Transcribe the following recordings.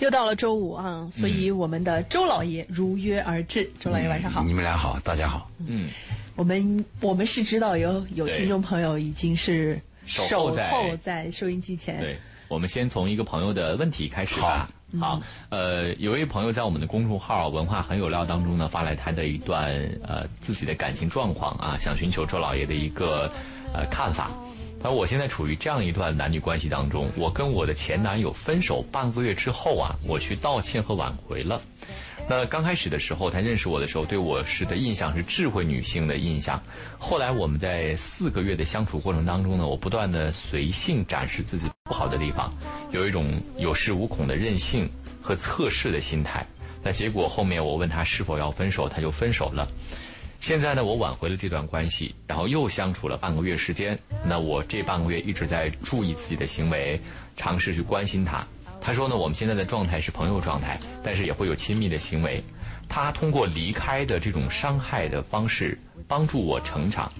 又到了周五啊，所以我们的周老爷如约而至。周老爷晚上好，你们俩好，大家好。嗯，我们我们是知道有有听众朋友已经是守守候在候在收音机前，对，我们先从一个朋友的问题开始吧。好，呃，有位朋友在我们的公众号“文化很有料”当中呢，发来他的一段呃自己的感情状况啊，想寻求周老爷的一个呃看法。他说：“我现在处于这样一段男女关系当中，我跟我的前男友分手半个月之后啊，我去道歉和挽回了。那刚开始的时候，他认识我的时候，对我是的印象是智慧女性的印象。后来我们在四个月的相处过程当中呢，我不断的随性展示自己不好的地方，有一种有恃无恐的任性和测试的心态。那结果后面我问他是否要分手，他就分手了。现在呢，我挽回了这段关系，然后又相处了半个月时间。那我这半个月一直在注意自己的行为，尝试去关心他。他说呢，我们现在的状态是朋友状态，但是也会有亲密的行为。他通过离开的这种伤害的方式帮助我成长。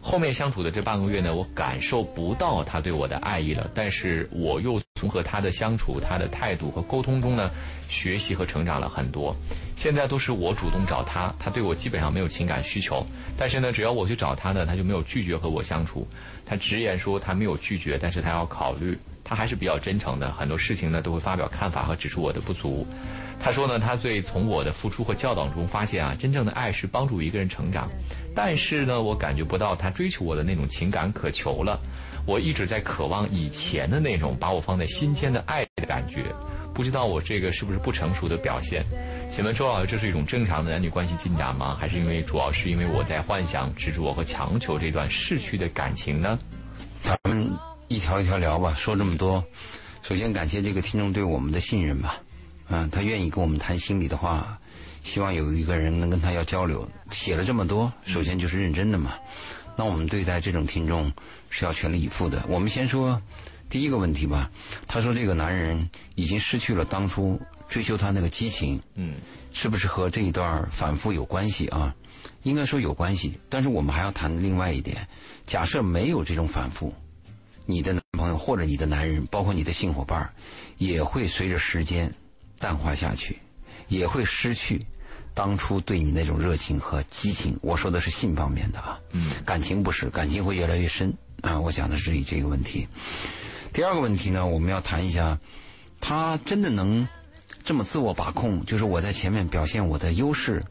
后面相处的这半个月呢，我感受不到他对我的爱意了，但是我又从和他的相处、他的态度和沟通中呢，学习和成长了很多。现在都是我主动找他，他对我基本上没有情感需求，但是呢，只要我去找他呢，他就没有拒绝和我相处。他直言说他没有拒绝，但是他要考虑。他还是比较真诚的，很多事情呢都会发表看法和指出我的不足。他说呢，他最从我的付出和教导中发现啊，真正的爱是帮助一个人成长。但是呢，我感觉不到他追求我的那种情感渴求了。我一直在渴望以前的那种把我放在心间的爱的感觉。不知道我这个是不是不成熟的表现？请问周老师，这是一种正常的男女关系进展吗？还是因为主要是因为我在幻想、执着和强求这段逝去的感情呢？咱们一条一条聊吧，说这么多，首先感谢这个听众对我们的信任吧，嗯、他愿意跟我们谈心里的话，希望有一个人能跟他要交流，写了这么多，首先就是认真的嘛。那我们对待这种听众是要全力以赴的。我们先说第一个问题吧，他说这个男人已经失去了当初追求他那个激情，嗯是不是和这一段反复有关系啊？应该说有关系，但是我们还要谈另外一点：假设没有这种反复，你的男朋友或者你的男人，包括你的性伙伴，也会随着时间淡化下去，也会失去当初对你那种热情和激情。我说的是性方面的啊，嗯，感情不是，感情会越来越深啊。我讲的是这里这个问题。第二个问题呢，我们要谈一下，他真的能这么自我把控？就是我在前面表现我的优势，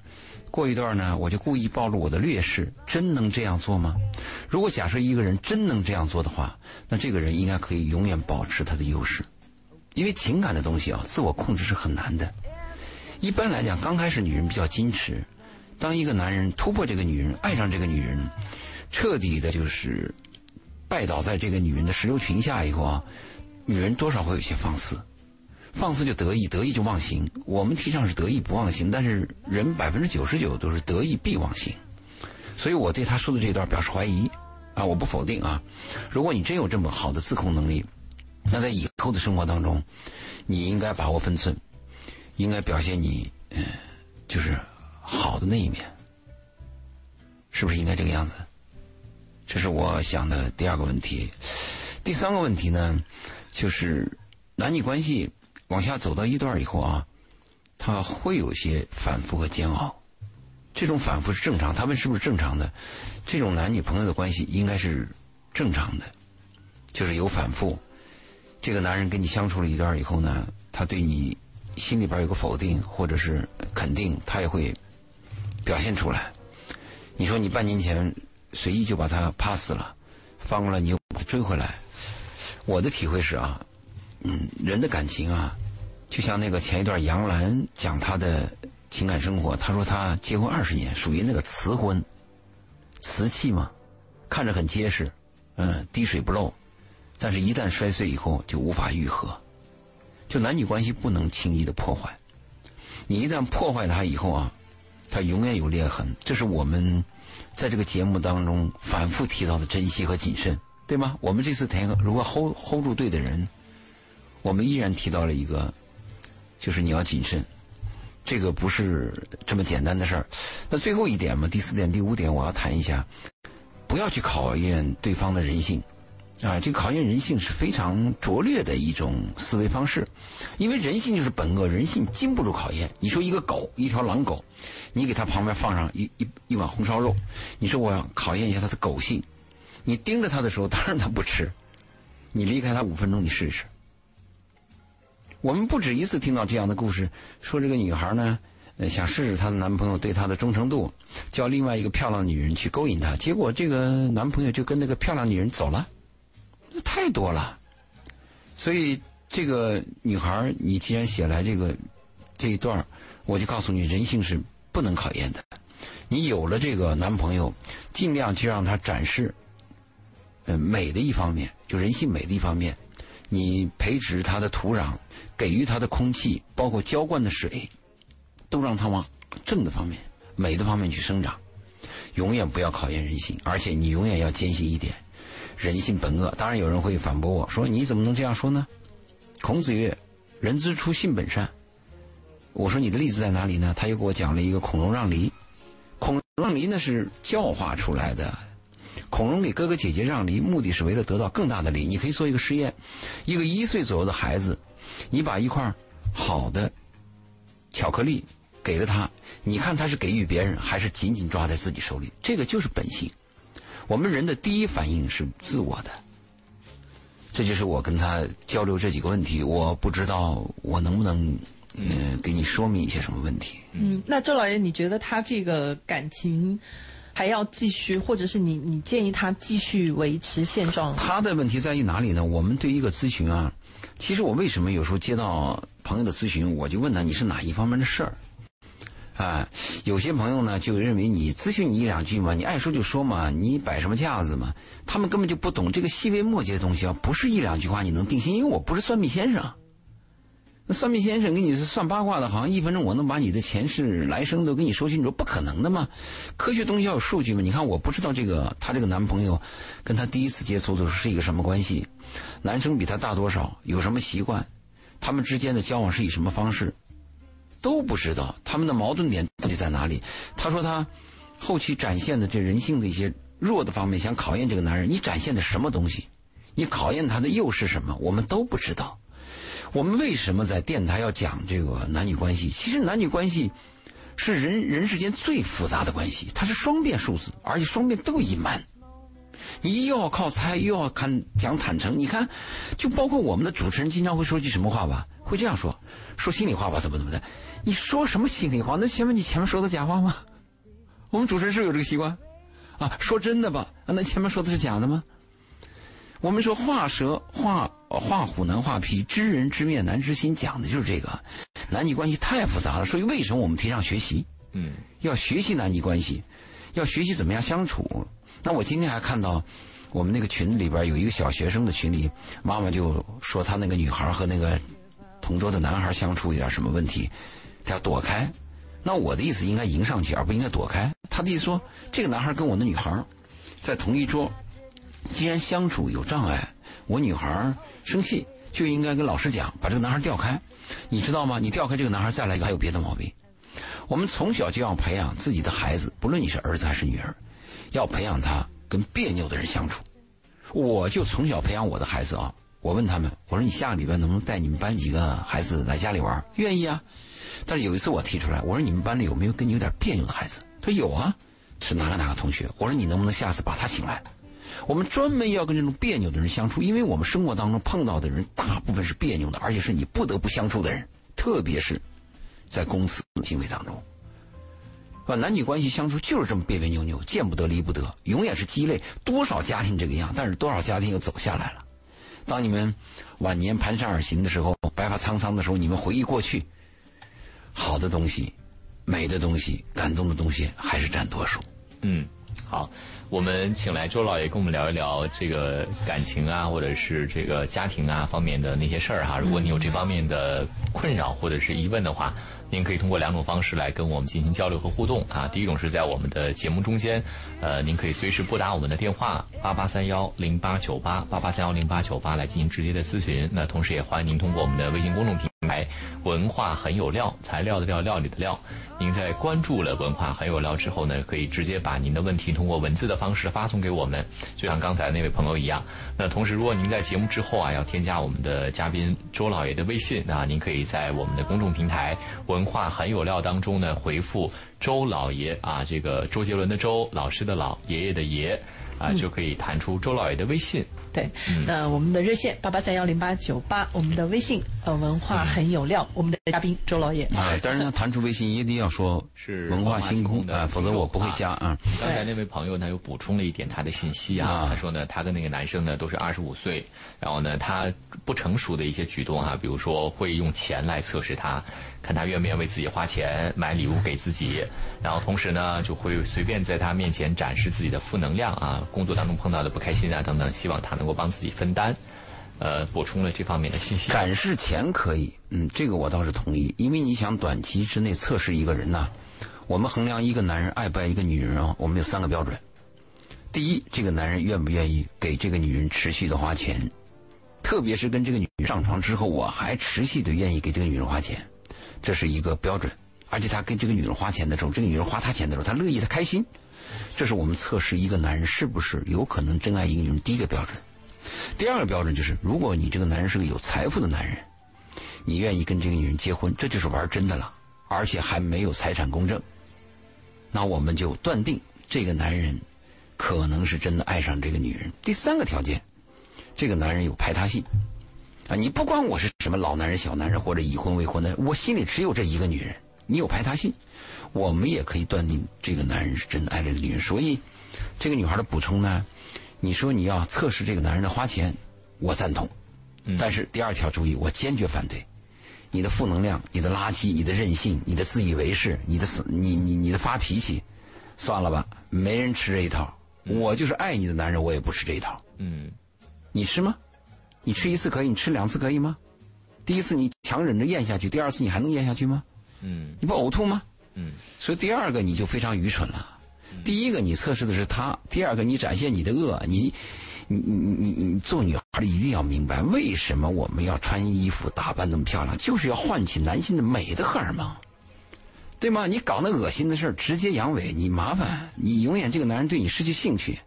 过一段呢，我就故意暴露我的劣势，真能这样做吗？如果假设一个人真能这样做的话，那这个人应该可以永远保持他的优势，因为情感的东西啊，自我控制是很难的。一般来讲，刚开始女人比较矜持，当一个男人突破这个女人，爱上这个女人，彻底的就是拜倒在这个女人的石榴裙下以后啊，女人多少会有些放肆，放肆就得意，得意就忘形。我们提倡是得意不忘形，但是人百分之九十九都是得意必忘形，所以我对他说的这段表示怀疑啊，我不否定啊。如果你真有这么好的自控能力，那在以后的生活当中，你应该把握分寸，应该表现你嗯、就是好的那一面，是不是应该这个样子？这是我想的第二个问题。第三个问题呢，就是男女关系往下走到一段以后啊，他会有些反复和煎熬。这种反复是正常，他们是不是正常的？这种男女朋友的关系应该是正常的，就是有反复。这个男人跟你相处了一段以后呢，他对你心里边有个否定或者是肯定，他也会表现出来。你说你半年前随意就把他 pass 了，放过了你又把他追回来，我的体会是啊，嗯，人的感情啊，就像那个前一段杨澜讲她的情感生活，她说她结婚二十年，属于那个瓷婚，瓷器嘛，看着很结实，嗯，滴水不漏，但是一旦摔碎以后就无法愈合，就男女关系不能轻易的破坏，你一旦破坏它以后啊，它永远有裂痕，这是我们在这个节目当中反复提到的珍惜和谨慎，对吗？我们这次谈如果 hold hold 住对的人，我们依然提到了一个，就是你要谨慎，这个不是这么简单的事儿。那最后一点嘛，第四点、第五点，我要谈一下，不要去考验对方的人性，啊，这个考验人性是非常拙劣的一种思维方式，因为人性就是本恶，人性经不住考验。你说一个狗，一条狼狗，你给它旁边放上一一一碗红烧肉，你说我要考验一下它的狗性，你盯着它的时候，当然它不吃，你离开它五分钟，你试试。我们不止一次听到这样的故事，说这个女孩呢，想试试她的男朋友对她的忠诚度，叫另外一个漂亮女人去勾引她，结果这个男朋友就跟那个漂亮女人走了，太多了。所以这个女孩，你既然写来这个这一段，我就告诉你，人性是不能考验的。你有了这个男朋友，尽量去让他展示，呃，美的一方面，就人性美的一方面。你培植他的土壤，给予他的空气，包括浇灌的水，都让他往正的方面、美的方面去生长。永远不要考验人性，而且你永远要坚信一点：人性本恶。当然，有人会反驳我说：“你怎么能这样说呢？”孔子曰：“人之初，性本善。”我说：“你的例子在哪里呢？”他又给我讲了一个孔融让梨。孔融让梨呢是教化出来的。孔融给哥哥姐姐让梨，目的是为了得到更大的梨。你可以做一个实验：一个一岁左右的孩子，你把一块好的巧克力给了他，你看他是给予别人，还是紧紧抓在自己手里？这个就是本性。我们人的第一反应是自我的。这就是我跟他交流这几个问题。我不知道我能不能嗯给你说明一些什么问题。嗯，那周老爷，你觉得他这个感情？还要继续，或者是你你建议他继续维持现状？他的问题在于哪里呢？我们对一个咨询啊，其实我为什么有时候接到朋友的咨询，我就问他你是哪一方面的事儿？啊，有些朋友呢就认为你咨询你一两句嘛，你爱说就说嘛，你摆什么架子嘛？他们根本就不懂这个细微末节的东西啊，不是一两句话你能定心，因为我不是算命先生。那算命先生给你是算八卦的，好像一分钟我能把你的前世来生都给你说清楚，不可能的嘛！科学东西要有数据嘛。你看，我不知道这个她这个男朋友跟她第一次接触的时候是一个什么关系，男生比她大多少，有什么习惯，他们之间的交往是以什么方式，都不知道。他们的矛盾点到底在哪里？他说他后期展现的这人性的一些弱的方面，想考验这个男人，你展现的什么东西？你考验他的又是什么？我们都不知道。我们为什么在电台要讲这个男女关系？其实男女关系是人人世间最复杂的关系，它是双变数字，而且双变都隐瞒。你又要靠猜，又要看讲坦诚。你看，就包括我们的主持人经常会说句什么话吧？会这样说，说心里话吧？怎么怎么的？你说什么心里话？那前面你前面说的假话吗？我们主持人是有这个习惯啊，说真的吧？那前面说的是假的吗？我们说画蛇画画虎难画皮，知人知面难知心，讲的就是这个。男女关系太复杂了，所以为什么我们提倡学习？嗯，要学习男女关系，要学习怎么样相处。那我今天还看到我们那个群里边有一个小学生的群里，妈妈就说他那个女孩和那个同桌的男孩相处有点什么问题，他要躲开。那我的意思应该迎上去，而不应该躲开。他的意思说，这个男孩跟我的女孩在同一桌。既然相处有障碍，我女孩生气就应该跟老师讲，把这个男孩调开。你知道吗？你调开这个男孩，再来一个还有别的毛病。我们从小就要培养自己的孩子，不论你是儿子还是女儿，要培养他跟别扭的人相处。我就从小培养我的孩子啊，我问他们，我说你下个礼拜能不能带你们班几个孩子来家里玩？愿意啊。但是有一次我提出来，我说你们班里有没有跟你有点别扭的孩子？他说有啊，是哪个哪个同学？我说你能不能下次把他请来？我们专门要跟这种别扭的人相处，因为我们生活当中碰到的人大部分是别扭的，而且是你不得不相处的人，特别是，在公司行为当中，男女关系相处就是这么别别扭扭，见不得离不得，永远是鸡肋。多少家庭这个样，但是多少家庭又走下来了。当你们晚年蹒跚而行的时候，白发苍苍的时候，你们回忆过去，好的东西、美的东西、感动的东西还是占多数。嗯，好。我们请来周老爷跟我们聊一聊这个感情啊，或者是这个家庭啊方面的那些事儿哈。如果你有这方面的困扰或者是疑问的话，您可以通过两种方式来跟我们进行交流和互动啊。第一种是在我们的节目中间，呃，您可以随时拨打我们的电话八八三幺零八九八八八三幺零八九八来进行直接的咨询。那同时也欢迎您通过我们的微信公众平台“文化很有料”，材料的料，料理的料。您在关注了“文化很有料”之后呢，可以直接把您的问题通过文字的。方式发送给我们，就像刚才那位朋友一样。那同时，如果您在节目之后啊，要添加我们的嘉宾周老爷的微信啊，您可以在我们的公众平台“文化很有料”当中呢回复“周老爷”啊，这个周杰伦的周，老师的老，爷爷的爷啊，就可以弹出周老爷的微信。对，那我们的热线八八三幺零八九八，我们的微信呃文化很有料，我们的嘉宾周老爷。啊，当然呢，弹出微信一定要说是文化星空的啊，否则我不会加啊。刚才那位朋友呢又补充了一点他的信息啊，他说呢，他跟那个男生呢都是二十五岁，然后呢他不成熟的一些举动啊，比如说会用钱来测试他，看他愿不愿意为自己花钱买礼物给自己，然后同时呢就会随便在他面前展示自己的负能量啊，工作当中碰到的不开心啊等等，希望他能够帮自己分担。呃，补充了这方面的信息。展示钱可以，嗯，这个我倒是同意，因为你想短期之内测试一个人呐，我们衡量一个男人爱不爱一个女人啊，我们有三个标准。第一，这个男人愿不愿意给这个女人持续的花钱，特别是跟这个女人上床之后，我还持续的愿意给这个女人花钱，这是一个标准。而且他跟这个女人花钱的时候，这个女人花他钱的时候，他乐意，他开心，这是我们测试一个男人是不是有可能真爱一个女人第一个标准。第二个标准就是，如果你这个男人是个有财富的男人，你愿意跟这个女人结婚，这就是玩真的了，而且还没有财产公证，那我们就断定这个男人可能是真的爱上这个女人。第三个条件，这个男人有排他性啊，你不管我是什么老男人、小男人或者已婚未婚的，我心里只有这一个女人，你有排他性，我们也可以断定这个男人是真的爱这个女人。所以，这个女孩的补充呢？你说你要测试这个男人的花钱，我赞同，但是第二条注意，我坚决反对。你的负能量、你的垃圾、你的任性、你的自以为是、你的你你你的发脾气，算了吧，没人吃这一套。我就是爱你的男人，我也不吃这一套。嗯，你吃吗？你吃一次可以，你吃两次可以吗？第一次你强忍着咽下去，第二次你还能咽下去吗？嗯，你不呕吐吗？嗯，所以第二个你就非常愚蠢了。第一个，你测试的是他；第二个，你展现你的恶。你，你，你，你，你做女孩的一定要明白，为什么我们要穿衣服打扮那么漂亮，就是要唤起男性的美的荷尔蒙，对吗？你搞那恶心的事儿，直接阳痿，你麻烦，你永远这个男人对你失去兴趣。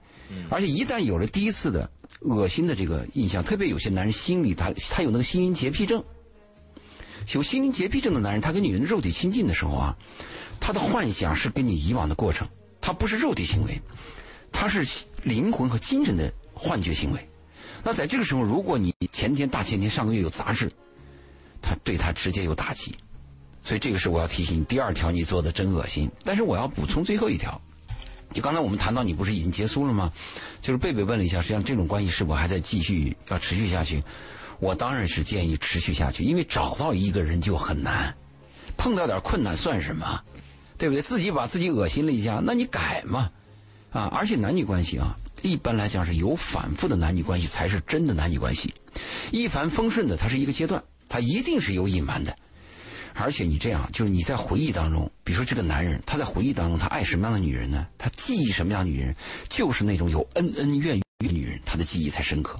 而且一旦有了第一次的恶心的这个印象，特别有些男人心里他他有那个心灵洁癖症，有心灵洁癖症的男人，他跟女人肉体亲近的时候啊，他的幻想是跟你以往的过程。它不是肉体行为，它是灵魂和精神的幻觉行为。那在这个时候，如果你前天、大前天、上个月有杂质，他对他直接有打击。所以这个是我要提醒你，第二条你做的真恶心。但是我要补充最后一条，就刚才我们谈到你不是已经结束了吗？就是贝贝问了一下，实际上这种关系是否还在继续要持续下去？我当然是建议持续下去，因为找到一个人就很难，碰到点困难算什么？对不对？自己把自己恶心了一下，那你改嘛，啊！而且男女关系啊，一般来讲是有反复的男女关系才是真的男女关系。一帆风顺的，它是一个阶段，它一定是有隐瞒的。而且你这样，就是你在回忆当中，比如说这个男人，他在回忆当中，他爱什么样的女人呢？他记忆什么样的女人？就是那种有恩恩怨怨的女人，他的记忆才深刻。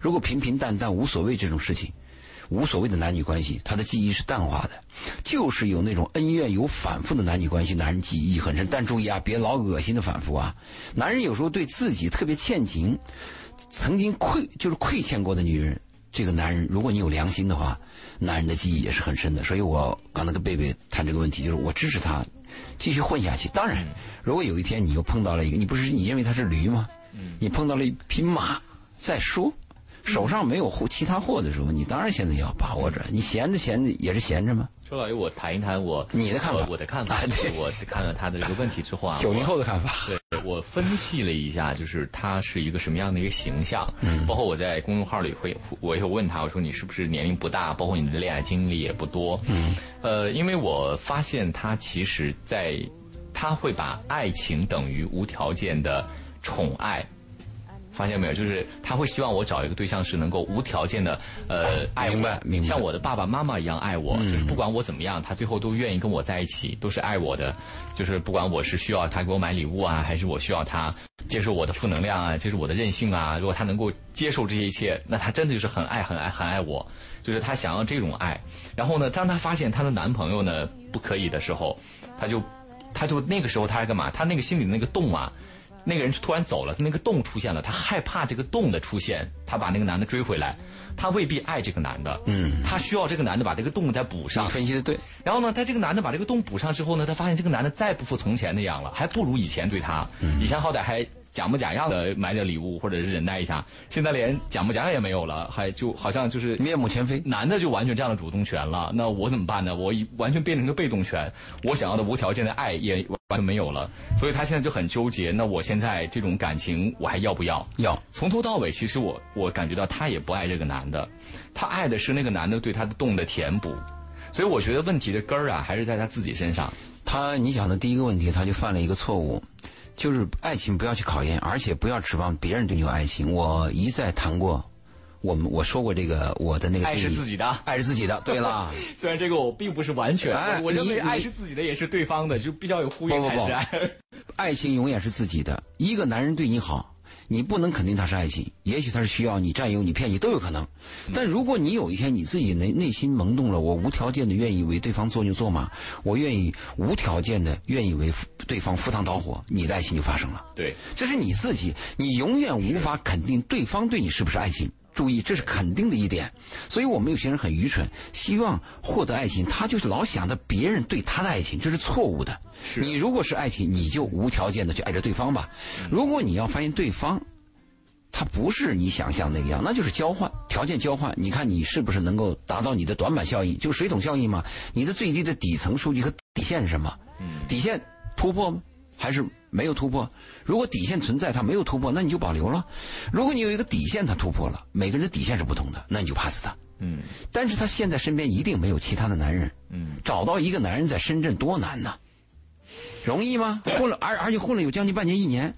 如果平平淡淡无所谓这种事情。无所谓的男女关系，他的记忆是淡化的，就是有那种恩怨有反复的男女关系，男人记忆很深。但注意啊，别老恶心的反复啊。男人有时候对自己特别欠情，曾经愧就是亏欠过的女人，这个男人如果你有良心的话，男人的记忆也是很深的。所以我刚才跟贝贝谈这个问题，就是我支持他继续混下去。当然，如果有一天你又碰到了一个，你不是你认为他是驴吗？你碰到了一匹马，再说。手上没有货，其他货的时候，你当然现在要把握着。你闲着闲着也是闲着吗？周老爷，我谈一谈我你的看法，我的看法。对，我看了他的这个问题之后啊，九零后的看法。对，我分析了一下，就是他是一个什么样的一个形象。嗯。包括我在公众号里会，我有问他，我说你是不是年龄不大？包括你的恋爱经历也不多。嗯。呃，因为我发现他其实，在他会把爱情等于无条件的宠爱。发现没有，就是他会希望我找一个对象是能够无条件的，呃，爱我，明白，明白，像我的爸爸妈妈一样爱我，就是不管我怎么样，他最后都愿意跟我在一起，都是爱我的。就是不管我是需要他给我买礼物啊，还是我需要他接受我的负能量啊，接受我的任性啊，如果他能够接受这些一切，那他真的就是很爱、很爱、很爱我。就是他想要这种爱。然后呢，当他发现他的男朋友呢不可以的时候，他就，他就那个时候他还干嘛？他那个心里的那个洞啊。那个人突然走了，那个洞出现了，他害怕这个洞的出现，他把那个男的追回来，他未必爱这个男的，嗯他需要这个男的把这个洞再补你上。分析的对，然后呢，他这个男的把这个洞补上之后呢，他发现这个男的再不复从前那样了，还不如以前对他。以前好歹还假模假样的买点礼物或者是忍耐一下，现在连假模假样也没有了，还就好像就是面目全非。男的就完全占了主动权了，那我怎么办呢？我一完全变成个被动权，我想要的无条件的爱也完全没有了，所以他现在就很纠结。那我现在这种感情我还要不要？要从头到尾，其实我我感觉到他也不爱这个男的，他爱的是那个男的对他的洞的填补，所以我觉得问题的根儿啊还是在他自己身上。他，你想的第一个问题，他就犯了一个错误，就是爱情不要去考验，而且不要指望别人对你有爱情。我一再谈过，我们我说过这个我的那个爱是自己的爱是自己的。对了，虽然这个我并不是完全，哎我认为爱是自己的也是对方的，就比较有呼应才是爱。爱情永远是自己的。一个男人对你好，你不能肯定他是爱情，也许他是需要你、占有你、骗你都有可能。但如果你有一天你自己内内心萌动了，我无条件的愿意为对方做牛做马，我愿意无条件的愿意为对方赴汤蹈火，你的爱情就发生了。对，这是你自己，你永远无法肯定对方对你是不是爱情。注意，这是肯定的一点。所以我们有些人很愚蠢，希望获得爱情，他就是老想着别人对他的爱情，这是错误的。你如果是爱情，你就无条件的去爱着对方吧。如果你要发现对方他不是你想象那个样，那就是交换条件交换。你看你是不是能够达到你的短板效应，就是水桶效应嘛？你的最低的底层数据和底线是什么？底线突破吗？还是没有突破？如果底线存在，它没有突破，那你就保留了；如果你有一个底线，它突破了，每个人的底线是不同的，那你就 pass 他。嗯但是他现在身边一定没有其他的男人，嗯，找到一个男人在深圳多难呐，容易吗？混了，而而且混了有将近半年一年，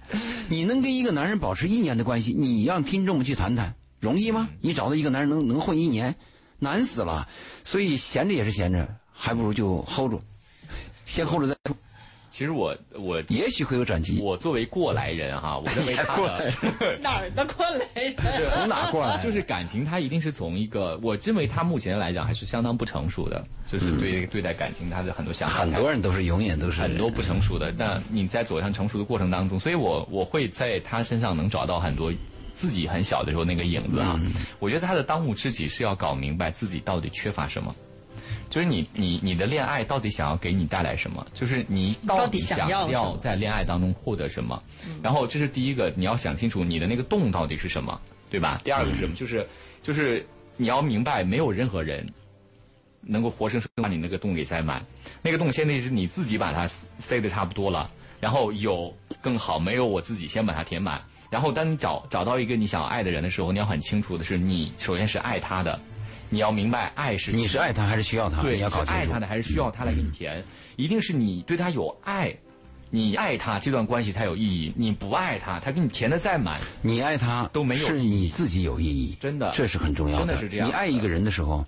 你能跟一个男人保持一年的关系，你让听众们去谈谈，容易吗？你找到一个男人能能混一年，难死了。所以闲着也是闲着，还不如就 hold 住，先 hold 住再说，其实我我也许会有转机。我作为过来人哈，我认为他过的来 哪儿的过来人？从哪过来？就是感情，他一定是从一个，我认为他目前来讲还是相当不成熟的，就是对、对待感情他的很多想法，很多人都是永远都是很多不成熟的。但你在走向成熟的过程当中，所以我我会在他身上能找到很多自己很小的时候那个影子啊。我觉得他的当务之急是要搞明白自己到底缺乏什么。就是你你你的恋爱到底想要给你带来什么？就是你到底想要在恋爱当中获得什么？然后这是第一个，你要想清楚你的那个洞到底是什么，对吧？第二个是什么？就是就是你要明白，没有任何人能够活生生把你那个洞给塞满。那个洞现在是你自己把它塞的差不多了，然后有更好，没有我自己先把它填满。然后当你找找到一个你想要爱的人的时候，你要很清楚的是，你首先是爱他的，你要明白爱是你是爱他还是需要他？对，你要搞清楚是爱他。的还是需要他来给你填？一定是你对他有爱，你爱他这段关系才有意义。你不爱他，他给你填的再满，你爱他都没有是你自己有意义，真的这是很重要真的是这样你爱一个人的时候，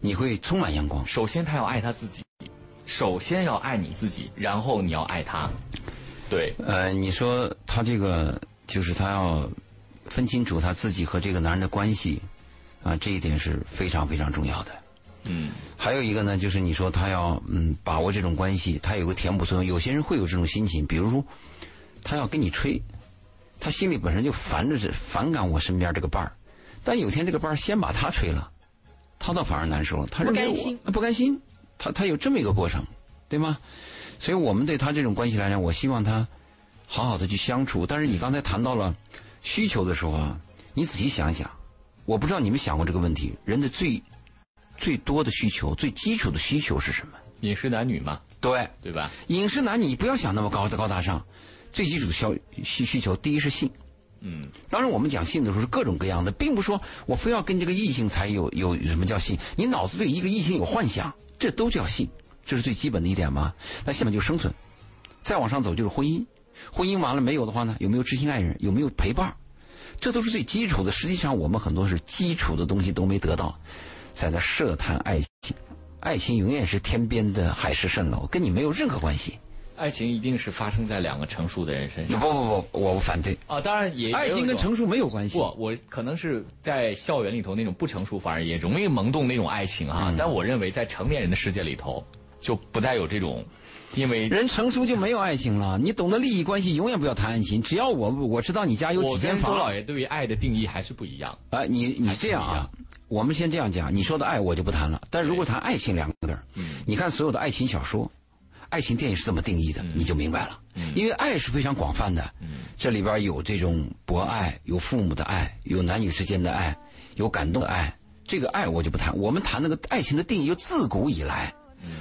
你会充满阳光。首先他要爱他自己，首先要爱你自己，然后你要爱他。对，呃，你说他这个就是他要分清楚他自己和这个男人的关系，啊，这一点是非常非常重要的。嗯，还有一个呢，就是你说他要嗯把握这种关系，他有个填补作用。有些人会有这种心情，比如说他要跟你吹，他心里本身就烦着这反感我身边这个伴儿，但有天这个伴儿先把他吹了，他倒反而难受了，他认为我不甘心呃不甘心，他他有这么一个过程，对吗？所以我们对他这种关系来讲，我希望他好好的去相处。但是你刚才谈到了需求的时候啊，你仔细想一想，我不知道你们想过这个问题，人的最最多的需求、最基础的需求是什么？饮食男女嘛，对，对吧？饮食男女，你不要想那么高的高大上，最基础的消需需求，第一是性。嗯，当然，我们讲性的时候是各种各样的，并不是说我非要跟这个异性才有有什么叫性。你脑子对一个异性有幻想，这都叫性，这是最基本的一点嘛。那下面就是生存，再往上走就是婚姻，婚姻完了没有的话呢，有没有知心爱人，有没有陪伴儿，这都是最基础的。实际上，我们很多是基础的东西都没得到，在那设谈爱情，爱情永远是天边的海市蜃楼，跟你没有任何关系。爱情一定是发生在两个成熟的人身上。不不不，我反对，啊，当然也爱情跟成熟。熟没有关系。不，我可能是在校园里头那种不成熟，反而也容易萌动那种爱情啊。但我认为在成年人的世界里头，就不再有这种，因为人成熟就没有爱情了。你懂得利益关系，永远不要谈爱情。只要我我知道你家有几间房。周老爷对于爱的定义还是不一样。啊，你你这样啊，我们先这样讲。你说的爱我就不谈了。但如果谈爱情两个字儿，你看所有的爱情小说、爱情电影是怎么定义的，你就明白了。因为爱是非常广泛的，这里边有这种博爱，有父母的爱，有男女之间的爱，有感动的爱。这个爱我就不谈。我们谈那个爱情的定义，就自古以来。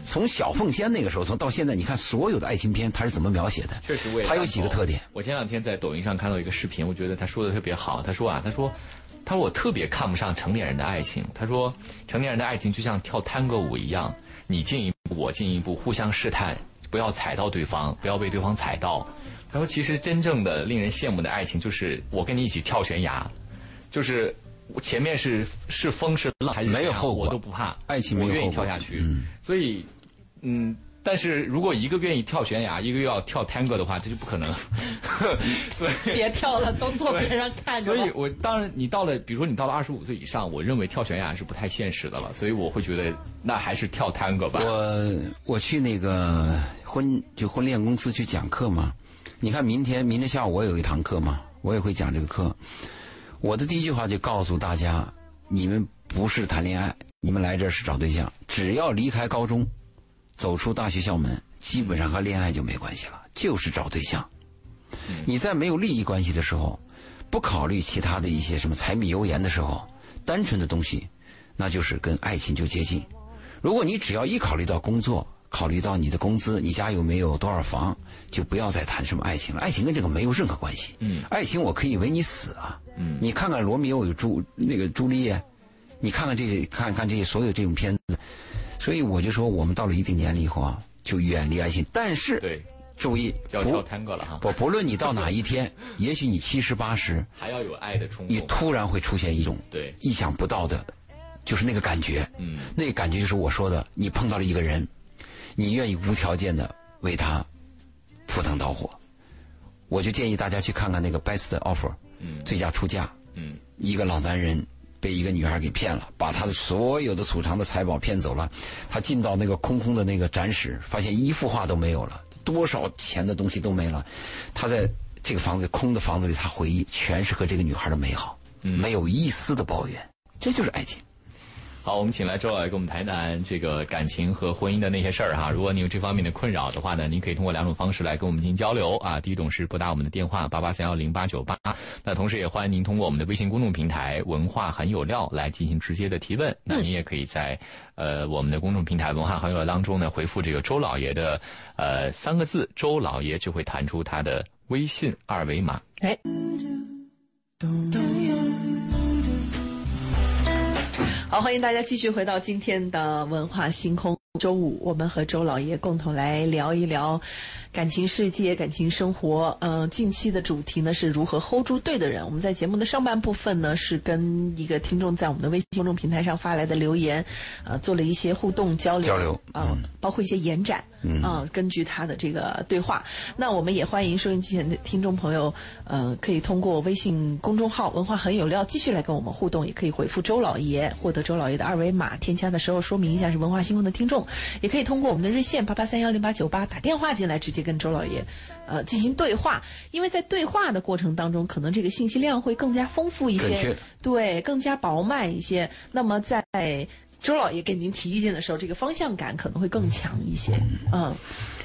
从小凤仙那个时候，从到现在，你看所有的爱情片，它是怎么描写的？确实，我也它有几个特点。我前两天在抖音上看到一个视频，我觉得他说的特别好。他说啊，他说，他说我特别看不上成年人的爱情。他说，成年人的爱情就像跳探戈舞一样，你进一步，我进一步，互相试探，不要踩到对方，不要被对方踩到。他说，其实真正的令人羡慕的爱情，就是我跟你一起跳悬崖，就是前面是是风是浪还是没有后果，我都不怕。爱情没有愿意跳下去，所以。嗯，但是如果一个愿意跳悬崖，一个又要跳 tango 的话，这就不可能。所以别跳了，都坐边上看着。所以我当然，你到了，比如说你到了二十五岁以上，我认为跳悬崖是不太现实的了。所以我会觉得，那还是跳 tango 吧。我我去那个婚就婚恋公司去讲课嘛。你看，明天明天下午我有一堂课嘛，我也会讲这个课。我的第一句话就告诉大家：你们不是谈恋爱，你们来这是找对象。只要离开高中。走出大学校门，基本上和恋爱就没关系了，就是找对象。你在没有利益关系的时候，不考虑其他的一些什么柴米油盐的时候，单纯的东西，那就是跟爱情就接近。如果你只要一考虑到工作，考虑到你的工资，你家有没有多少房，就不要再谈什么爱情了。爱情跟这个没有任何关系。嗯，爱情我可以为你死啊。嗯，你看看罗密欧与朱那个朱丽叶，你看看这些，看看这些所有这种片子。所以我就说，我们到了一定年龄以后啊，就远离爱情。但是，对，注意，要跳探戈了哈。不，不论你到哪一天，也许你七十八十，还要有爱的冲动。你突然会出现一种对意想不到的，就是那个感觉。嗯，那个感觉就是我说的，你碰到了一个人，你愿意无条件的为他赴汤蹈火。我就建议大家去看看那个《Best Offer》，嗯，最佳出价，嗯，一个老男人。被一个女孩给骗了，把他的所有的储藏的财宝骗走了。他进到那个空空的那个展室，发现一幅画都没有了，多少钱的东西都没了。他在这个房子空的房子里，他回忆全是和这个女孩的美好，没有一丝的抱怨。这就是爱情。好，我们请来周老爷跟我们谈谈这个感情和婚姻的那些事儿哈。如果你有这方面的困扰的话呢，您可以通过两种方式来跟我们进行交流啊。第一种是拨打我们的电话八八三幺零八九八，那同时也欢迎您通过我们的微信公众平台“文化很有料”来进行直接的提问。那您也可以在呃我们的公众平台“文化很有料”当中呢回复这个周老爷的呃三个字，周老爷就会弹出他的微信二维码。哎。好，欢迎大家继续回到今天的文化星空。周五，我们和周老爷共同来聊一聊感情世界、感情生活。嗯，近期的主题呢是如何 hold 住对的人。我们在节目的上半部分呢是跟一个听众在我们的微信公众平台上发来的留言，呃，做了一些互动交流，交流啊，包括一些延展。嗯，根据他的这个对话，那我们也欢迎收音机前的听众朋友，呃，可以通过微信公众号“文化很有料”继续来跟我们互动，也可以回复周老爷获得周老爷的二维码，添加的时候说明一下是文化星空的听众，也可以通过我们的热线八八三幺零八九八打电话进来，直接跟周老爷，呃，进行对话。因为在对话的过程当中，可能这个信息量会更加丰富一些，对，更加饱满一些。那么在周老爷给您提意见的时候，这个方向感可能会更强一些。嗯，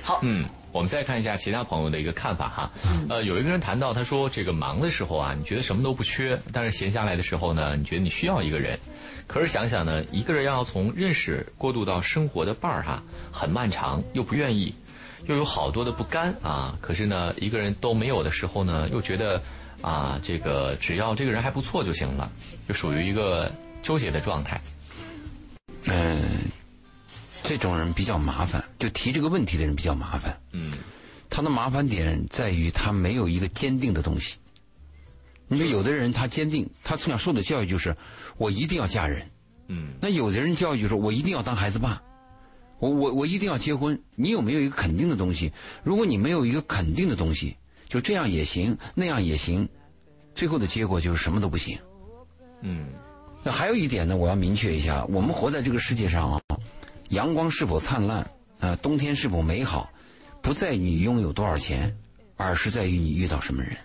好。嗯，我们再看一下其他朋友的一个看法哈。呃，有一个人谈到，他说这个忙的时候啊，你觉得什么都不缺，但是闲下来的时候呢，你觉得你需要一个人。可是想想呢，一个人要从认识过渡到生活的伴儿哈，很漫长，又不愿意，又有好多的不甘啊。可是呢，一个人都没有的时候呢，又觉得啊，这个只要这个人还不错就行了，就属于一个纠结的状态。嗯，这种人比较麻烦，就提这个问题的人比较麻烦。嗯，他的麻烦点在于他没有一个坚定的东西。你说有的人他坚定，他从小受的教育就是我一定要嫁人。嗯，那有的人教育就是我一定要当孩子爸，我我我一定要结婚。你有没有一个肯定的东西？如果你没有一个肯定的东西，就这样也行，那样也行，最后的结果就是什么都不行。嗯。那还有一点呢，我要明确一下：我们活在这个世界上啊，阳光是否灿烂，呃，冬天是否美好，不在于你拥有多少钱，而是在于你遇到什么人。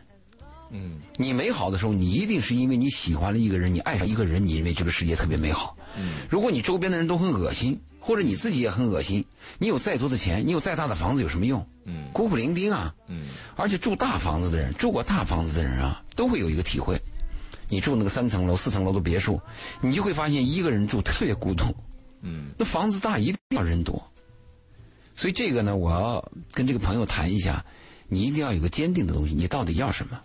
嗯，你美好的时候，你一定是因为你喜欢了一个人，你爱上一个人，你认为这个世界特别美好。嗯，如果你周边的人都很恶心，或者你自己也很恶心，你有再多的钱，你有再大的房子有什么用？嗯，孤苦伶仃啊。嗯，而且住大房子的人，住过大房子的人啊，都会有一个体会。你住那个三层楼、四层楼的别墅，你就会发现一个人住特别孤独。嗯，那房子大一定要人多。所以这个呢，我要跟这个朋友谈一下，你一定要有个坚定的东西，你到底要什么？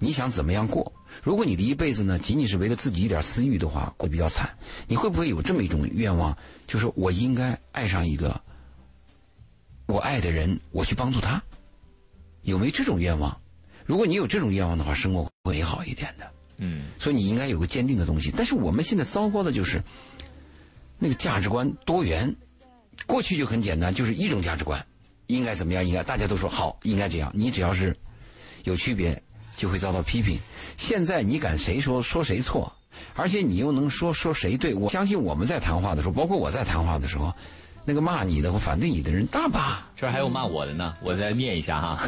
你想怎么样过？如果你的一辈子呢，仅仅是为了自己一点私欲的话，过得比较惨。你会不会有这么一种愿望，就是我应该爱上一个我爱的人，我去帮助他？有没有这种愿望？如果你有这种愿望的话，生活会美好一点的。嗯，所以你应该有个坚定的东西。但是我们现在糟糕的就是那个价值观多元。过去就很简单，就是一种价值观，应该怎么样？应该大家都说好，应该这样。你只要是有区别，就会遭到批评。现在你敢谁说说谁错，而且你又能说说谁对？我相信我们在谈话的时候，包括我在谈话的时候，那个骂你的或反对你的人大把。这儿还有骂我的呢，我再念一下哈。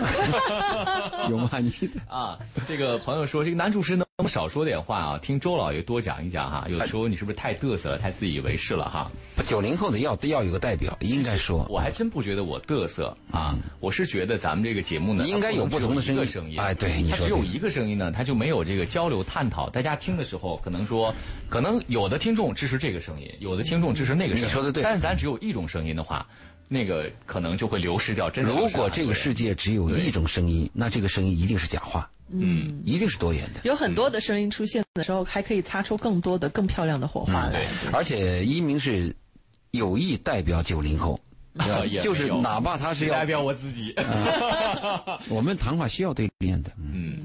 有骂你的啊，这个朋友说，这个男主持能不能少说点话啊？听周老爷多讲一讲哈。有的时候你是不是太嘚瑟了，太自以为是了哈？九零后的要要有个代表，应该说。我还真不觉得我嘚瑟啊，我是觉得咱们这个节目呢，应该有不同的声音。声音哎，对，你说它只有一个声音呢，它就没有这个交流探讨。大家听的时候，可能说，可能有的听众支持这个声音，有的听众支持那个声音。你说的对。但是咱只有一种声音的话。那个可能就会流失掉。真的，如果这个世界只有一种声音，那这个声音一定是假话，嗯，一定是多元的。有很多的声音出现的时候，还可以擦出更多的、更漂亮的火花来。而且一鸣是有意代表九零后，就是哪怕他是要代表我自己。我们谈话需要对面的。嗯，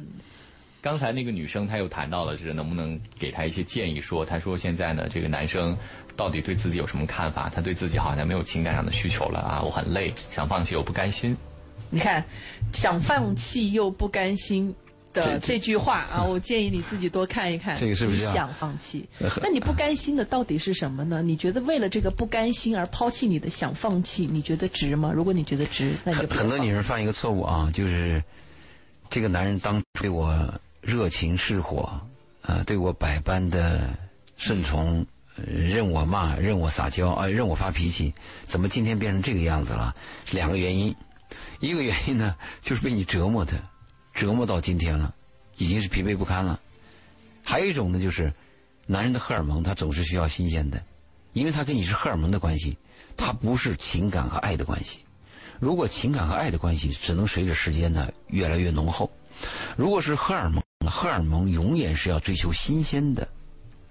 刚才那个女生她又谈到了，是能不能给她一些建议？说，她说现在呢，这个男生。到底对自己有什么看法？他对自己好像没有情感上的需求了啊！我很累，想放弃又不甘心。你看，想放弃又不甘心的这句话啊，我建议你自己多看一看。这个是不是想放弃？那你不甘心的到底是什么呢？你觉得为了这个不甘心而抛弃你的想放弃，你觉得值吗？如果你觉得值，那就很多女人犯一个错误啊，就是这个男人当对我热情似火，呃，对我百般的顺从。任我骂，任我撒娇啊，任我发脾气，怎么今天变成这个样子了？两个原因，一个原因呢，就是被你折磨的，折磨到今天了，已经是疲惫不堪了。还有一种呢，就是男人的荷尔蒙，他总是需要新鲜的，因为他跟你是荷尔蒙的关系，他不是情感和爱的关系。如果情感和爱的关系只能随着时间呢越来越浓厚，如果是荷尔蒙，荷尔蒙永远是要追求新鲜的，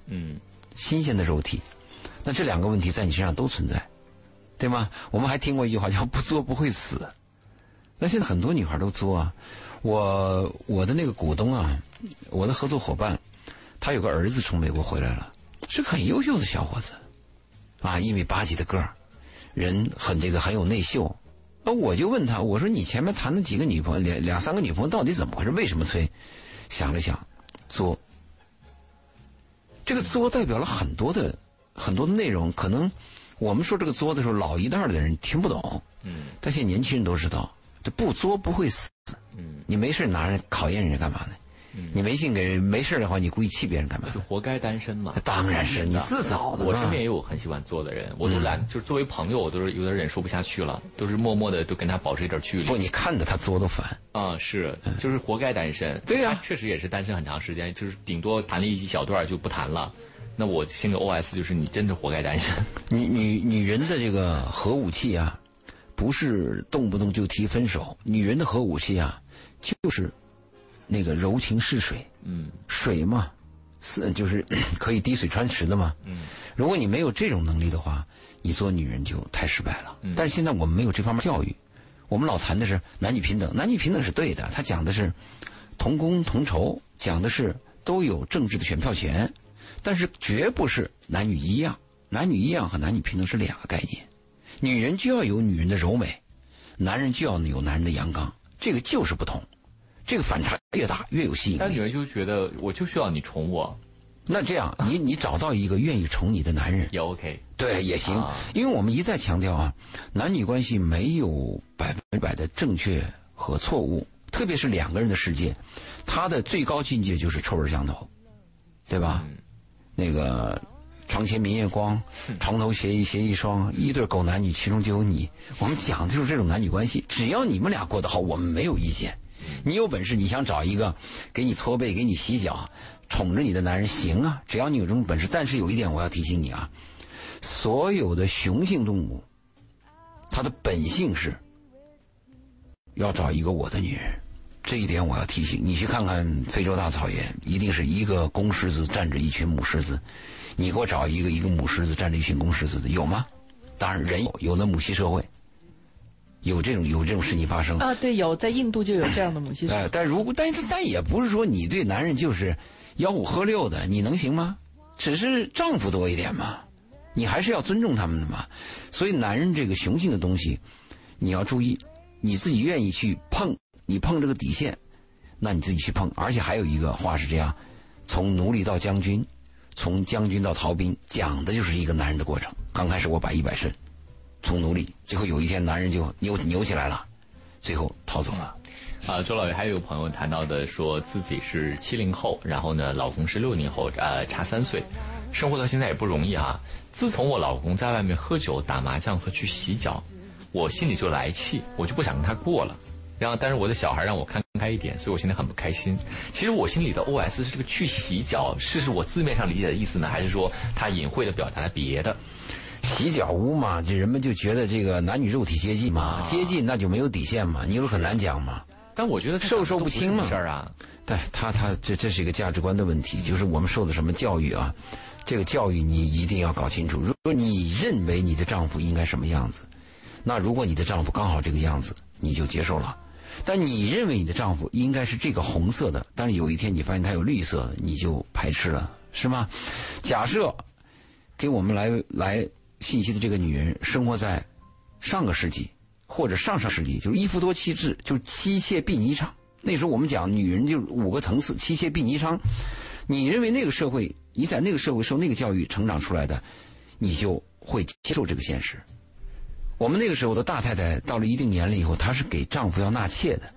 嗯。新鲜的肉体，那这两个问题在你身上都存在，对吗？我们还听过一句话 叫“不作不会死”。那现在很多女孩都作啊。我我的那个股东啊，我的合作伙伴，他有个儿子从美国回来了，是个很优秀的小伙子，啊，一米八几的个儿，人很这个很有内秀。那我就问他，我说你前面谈的几个女朋友，两两三个女朋友到底怎么回事？为什么催？想了想，作。这个作代表了很多的很多的内容，可能我们说这个作的时候，老一代的人听不懂。嗯。但现在年轻人都知道，这不作不会死。嗯。你没事拿人考验人家干嘛呢？嗯。你没信给没事的话，你故意气别人干嘛？就活该单身嘛。当然是你自找的。我身边也有很喜欢作的人，我都懒，就是作为朋友，我都是有点忍受不下去了，都是默默的都跟他保持一点距离。不，你看着他作都烦。啊，是，就是活该单身。对呀，确实也是单身很长时间，就是顶多谈了一小段就不谈了。那我心里 OS 就是你真的活该单身。女女女人的这个核武器啊，不是动不动就提分手。女人的核武器啊，就是那个柔情似水。嗯，水嘛，是就是 可以滴水穿石的嘛。嗯，如果你没有这种能力的话，你做女人就太失败了。嗯，但是现在我们没有这方面教育，我们老谈的是男女平等，男女平等是对的，他讲的是同工同酬，讲的是都有政治的选票权。但是绝不是男女一样，男女一样和男女平等是两个概念。女人就要有女人的柔美，男人就要有男人的阳刚，这个就是不同。这个反差越大越有吸引力。但女人就觉得我就需要你宠我，那这样，你你找到一个愿意宠你的男人也 OK，对也行，因为我们一再强调啊，男女关系没有百分之百的正确和错误，特别是两个人的世界，它的最高境界就是臭味相投，对吧？那个床前明月光，床头斜一斜一双，一对狗男女，其中就有你。我们讲的就是这种男女关系，只要你们俩过得好，我们没有意见。你有本事，你想找一个给你搓背、给你洗脚。宠着你的男人行啊，只要你有这种本事。但是有一点我要提醒你啊，所有的雄性动物，它的本性是要找一个我的女人。这一点我要提醒你。去看看非洲大草原，一定是一个公狮子站着一群母狮子。你给我找一个一个母狮子站着一群公狮子的有吗？当然人有，有的母系社会有这种有这种事情发生啊。对，有在印度就有这样的母系社会。哎，但如果但但也不是说你对男人就是。吆五喝六的，你能行吗？只是丈夫多一点嘛，你还是要尊重他们的嘛。所以男人这个雄性的东西，你要注意，你自己愿意去碰，你碰这个底线，那你自己去碰。而且还有一个话是这样：从奴隶到将军，从将军到逃兵，讲的就是一个男人的过程。刚开始我百依百顺，从奴隶，最后有一天男人就扭扭起来了，最后逃走了。啊，周老爷还有朋友谈到的，说自己是七零后，然后呢，老公是六零后，呃，差三岁，生活到现在也不容易啊。自从我老公在外面喝酒、打麻将和去洗脚，我心里就来气，我就不想跟他过了。然后，但是我的小孩让我看开一点，所以我现在很不开心。其实我心里的 OS 是这个去洗脚，是是我字面上理解的意思呢，还是说他隐晦的表达了别的？洗脚屋嘛，这人们就觉得这个男女肉体接近嘛，接近那就没有底线嘛，你有很难讲嘛。但我觉得授受不清嘛事儿啊，对他他这这是一个价值观的问题，就是我们受的什么教育啊？这个教育你一定要搞清楚。如果你认为你的丈夫应该什么样子，那如果你的丈夫刚好这个样子，你就接受了；但你认为你的丈夫应该是这个红色的，但是有一天你发现他有绿色，你就排斥了，是吗？假设给我们来来信息的这个女人生活在上个世纪。或者上上世纪就是一夫多妻制，就是妻妾婢霓裳。那时候我们讲女人就五个层次，妻妾婢霓裳。你认为那个社会，你在那个社会受那个教育成长出来的，你就会接受这个现实。我们那个时候的大太太到了一定年龄以后，她是给丈夫要纳妾的。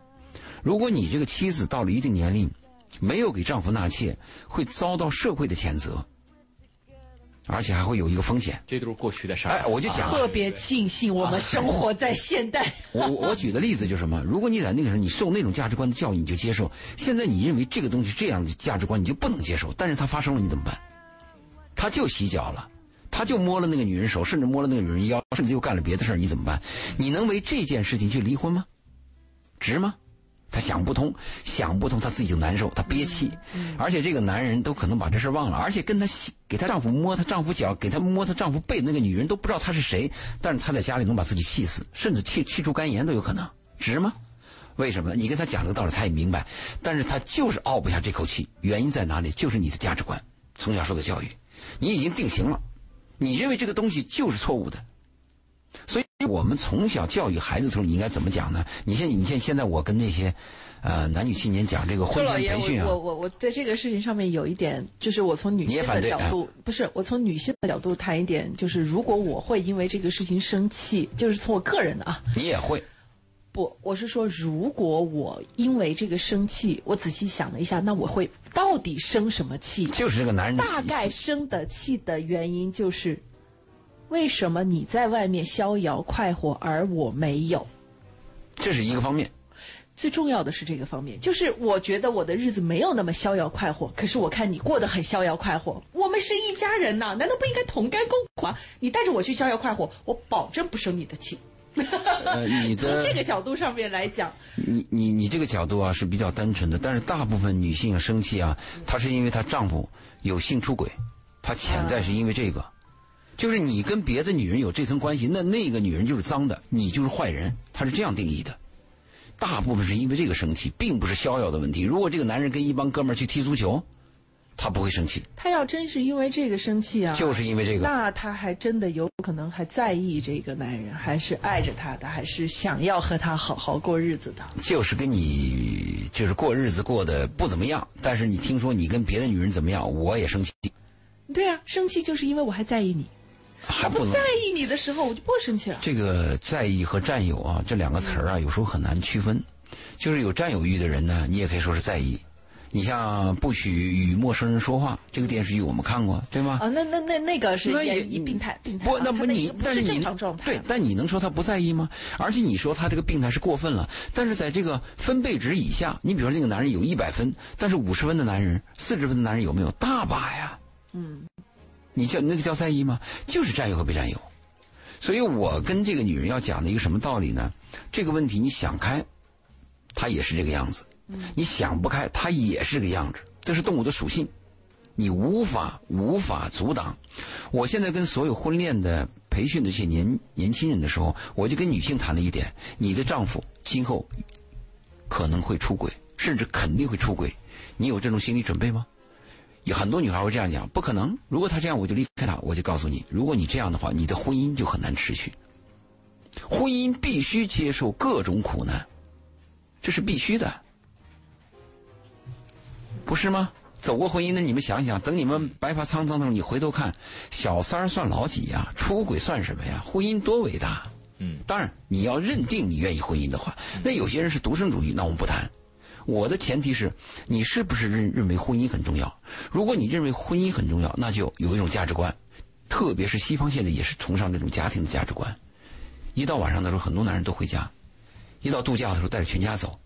如果你这个妻子到了一定年龄，没有给丈夫纳妾，会遭到社会的谴责。而且还会有一个风险，这都是过去的事儿。哎，我就讲，特别庆幸我们生活在现代。我我举的例子就是什么？如果你在那个时候你受那种价值观的教育，你就接受；现在你认为这个东西这样的价值观，你就不能接受。但是它发生了，你怎么办？他就洗脚了，他就摸了那个女人手，甚至摸了那个女人腰，甚至又干了别的事儿，你怎么办？你能为这件事情去离婚吗？值吗？他想不通，想不通，他自己就难受，他憋气，而且这个男人都可能把这事忘了，而且跟他给她丈夫摸她丈夫脚，给她摸她丈夫背那个女人都不知道她是谁，但是她在家里能把自己气死，甚至气气出肝炎都有可能，值吗？为什么？你跟他讲这个道理，他也明白，但是他就是拗不下这口气，原因在哪里？就是你的价值观，从小受的教育，你已经定型了，你认为这个东西就是错误的，所以。我们从小教育孩子的时候，你应该怎么讲呢？你现你现现在我跟那些，呃，男女青年讲这个婚前培训啊。我我我在这个事情上面有一点，就是我从女性的角度，不是我从女性的角度谈一点，就是如果我会因为这个事情生气，就是从我个人的啊。你也会？不，我是说，如果我因为这个生气，我仔细想了一下，那我会到底生什么气？就是这个男人大概生的气的原因就是。为什么你在外面逍遥快活，而我没有？这是一个方面。最重要的是这个方面，就是我觉得我的日子没有那么逍遥快活，可是我看你过得很逍遥快活。我们是一家人呐，难道不应该同甘共苦吗？你带着我去逍遥快活，我保证不生你的气。呃，你的 从这个角度上面来讲，你你你这个角度啊是比较单纯的，但是大部分女性生气啊，她是因为她丈夫有性出轨，她潜在是因为这个。就是你跟别的女人有这层关系，那那个女人就是脏的，你就是坏人，他是这样定义的。大部分是因为这个生气，并不是逍遥的问题。如果这个男人跟一帮哥们儿去踢足球，他不会生气。他要真是因为这个生气啊，就是因为这个，那他还真的有可能还在意这个男人，还是爱着他的，还是想要和他好好过日子的。就是跟你就是过日子过得不怎么样，但是你听说你跟别的女人怎么样，我也生气。对啊，生气就是因为我还在意你。还不在意你的时候，我就不生气了。这个在意和占有啊，这两个词儿啊，有时候很难区分。就是有占有欲的人呢，你也可以说是在意。你像不许与陌生人说话，这个电视剧我们看过，对吗？啊，那那那那个是也病态，病态。不，那不你，但是你对，但你能说他不在意吗？而且你说他这个病态是过分了，但是在这个分贝值以下，你比如说那个男人有一百分，但是五十分的男人、四十分的男人有没有？大把呀。嗯。你叫那个叫在意吗？就是占有和被占有。所以我跟这个女人要讲的一个什么道理呢？这个问题你想开，她也是这个样子。你想不开，她也是这个样子，这是动物的属性，你无法无法阻挡。我现在跟所有婚恋的培训的这些年年轻人的时候，我就跟女性谈了一点：你的丈夫今后可能会出轨，甚至肯定会出轨，你有这种心理准备吗？有很多女孩会这样讲：不可能，如果他这样，我就离开他。我就告诉你，如果你这样的话，你的婚姻就很难持续。婚姻必须接受各种苦难，这是必须的。不是吗？走过婚姻的你们想想，等你们白发苍苍的时候，你回头看，小三儿算老几呀？出轨算什么呀？婚姻多伟大！嗯，当然你要认定你愿意婚姻的话，那有些人是独生主义，那我们不谈。我的前提是你是不是认认为婚姻很重要？如果你认为婚姻很重要，那就有一种价值观，特别是西方现在也是崇尚这种家庭的价值观。一到晚上的时候，很多男人都回家；一到度假的时候，带着全家走。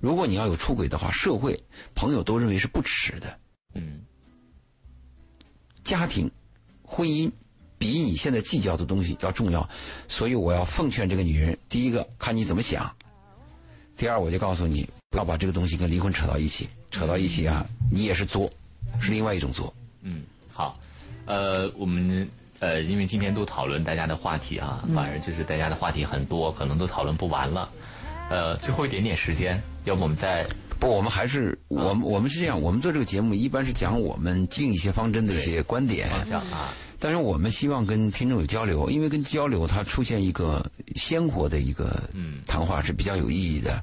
如果你要有出轨的话，社会朋友都认为是不耻的。嗯，家庭、婚姻比你现在计较的东西要重要，所以我要奉劝这个女人：第一个，看你怎么想；第二，我就告诉你，不要把这个东西跟离婚扯到一起，扯到一起啊，你也是作，是另外一种作。嗯，好，呃，我们呃，因为今天都讨论大家的话题啊，反而就是大家的话题很多，可能都讨论不完了。呃，最后一点点时间，要不我们再不？我们还是我们我们是这样，我们做这个节目一般是讲我们经一些方针的一些观点啊。但是我们希望跟听众有交流，因为跟交流它出现一个鲜活的一个谈话是比较有意义的。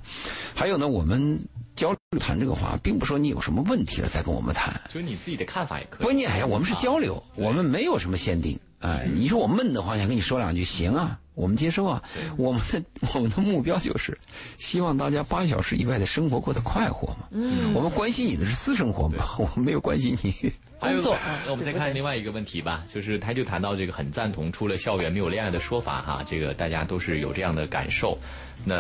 还有呢，我们交流谈这个话，并不说你有什么问题了再跟我们谈，就是你自己的看法也可以。关键哎呀，我们是交流，我们没有什么限定。哎，你说我闷的话，想跟你说两句，行啊。我们接受啊，我们的我们的目标就是希望大家八小时以外的生活过得快活嘛。嗯，我们关心你的是私生活嘛，我们没有关心你工作。那我们再看另外一个问题吧，就是他就谈到这个很赞同出了校园没有恋爱的说法哈，这个大家都是有这样的感受。那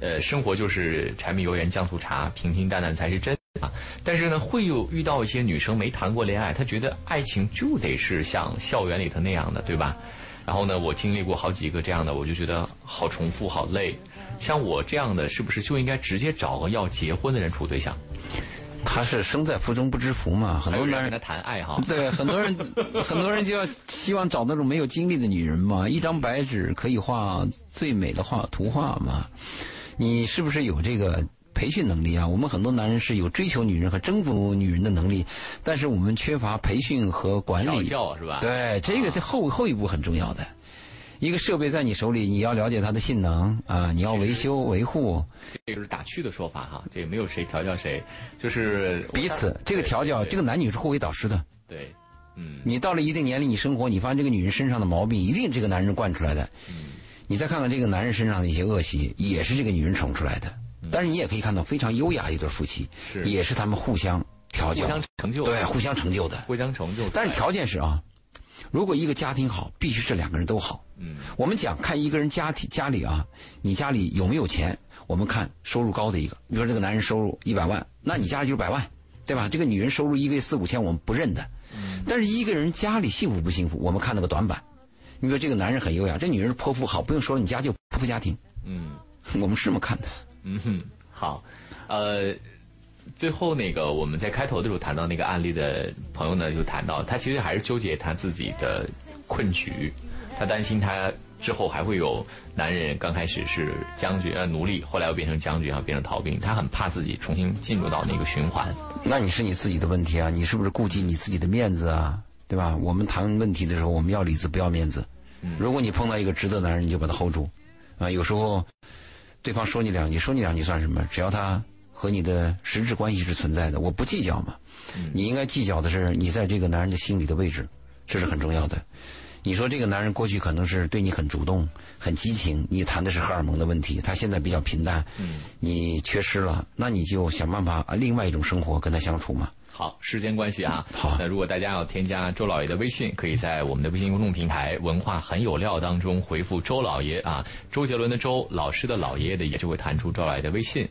呃，生活就是柴米油盐酱醋茶，平平淡淡才是真啊。但是呢，会有遇到一些女生没谈过恋爱，她觉得爱情就得是像校园里头那样的，对吧？然后呢，我经历过好几个这样的，我就觉得好重复、好累。像我这样的，是不是就应该直接找个要结婚的人处对象？他是生在福中不知福嘛，很多男人跟他谈爱好。对，很多人 很多人就要希望找那种没有经历的女人嘛，一张白纸可以画最美的画图画嘛。你是不是有这个？培训能力啊，我们很多男人是有追求女人和征服女人的能力，但是我们缺乏培训和管理。教是吧？对，这个这后后一步很重要的。一个设备在你手里，你要了解它的性能啊，你要维修维护。这个是打趣的说法哈，这个没有谁调教谁，就是彼此这个调教，这个男女是互为导师的。对，嗯。你到了一定年龄，你生活，你发现这个女人身上的毛病，一定这个男人惯出来的。嗯。你再看看这个男人身上的一些恶习，也是这个女人宠出来的。但是你也可以看到非常优雅的一对夫妻，也是他们互相调教、互相成就，对，互相成就的，互相成就。但是条件是啊，如果一个家庭好，必须是两个人都好。嗯，我们讲看一个人家庭家里啊，你家里有没有钱？我们看收入高的一个，比如说这个男人收入一百万，那你家里就是百万，对吧？这个女人收入一个月四五千，我们不认的。嗯，但是一个人家里幸福不幸福，我们看那个短板。你说这个男人很优雅，这女人泼妇好，不用说，你家就泼妇家庭。嗯，我们是这么看的。嗯哼。好，呃，最后那个我们在开头的时候谈到那个案例的朋友呢，就谈到他其实还是纠结他自己的困局，他担心他之后还会有男人刚开始是将军呃奴隶，后来又变成将军，然后变成逃兵，他很怕自己重新进入到那个循环。那你是你自己的问题啊，你是不是顾及你自己的面子啊？对吧？我们谈问题的时候，我们要里子不要面子。如果你碰到一个值得男人，你就把他 hold 住啊。有时候对方说你两句，说你两句算什么？只要他和你的实质关系是存在的，我不计较嘛。你应该计较的是你在这个男人的心里的位置，这是很重要的。你说这个男人过去可能是对你很主动、很激情，你谈的是荷尔蒙的问题，他现在比较平淡，你缺失了，那你就想办法啊，另外一种生活跟他相处嘛。好，时间关系啊，好。那如果大家要添加周老爷的微信，可以在我们的微信公众平台“文化很有料”当中回复“周老爷”啊，周杰伦的周，老师的老爷爷的也就会弹出周老爷的微信。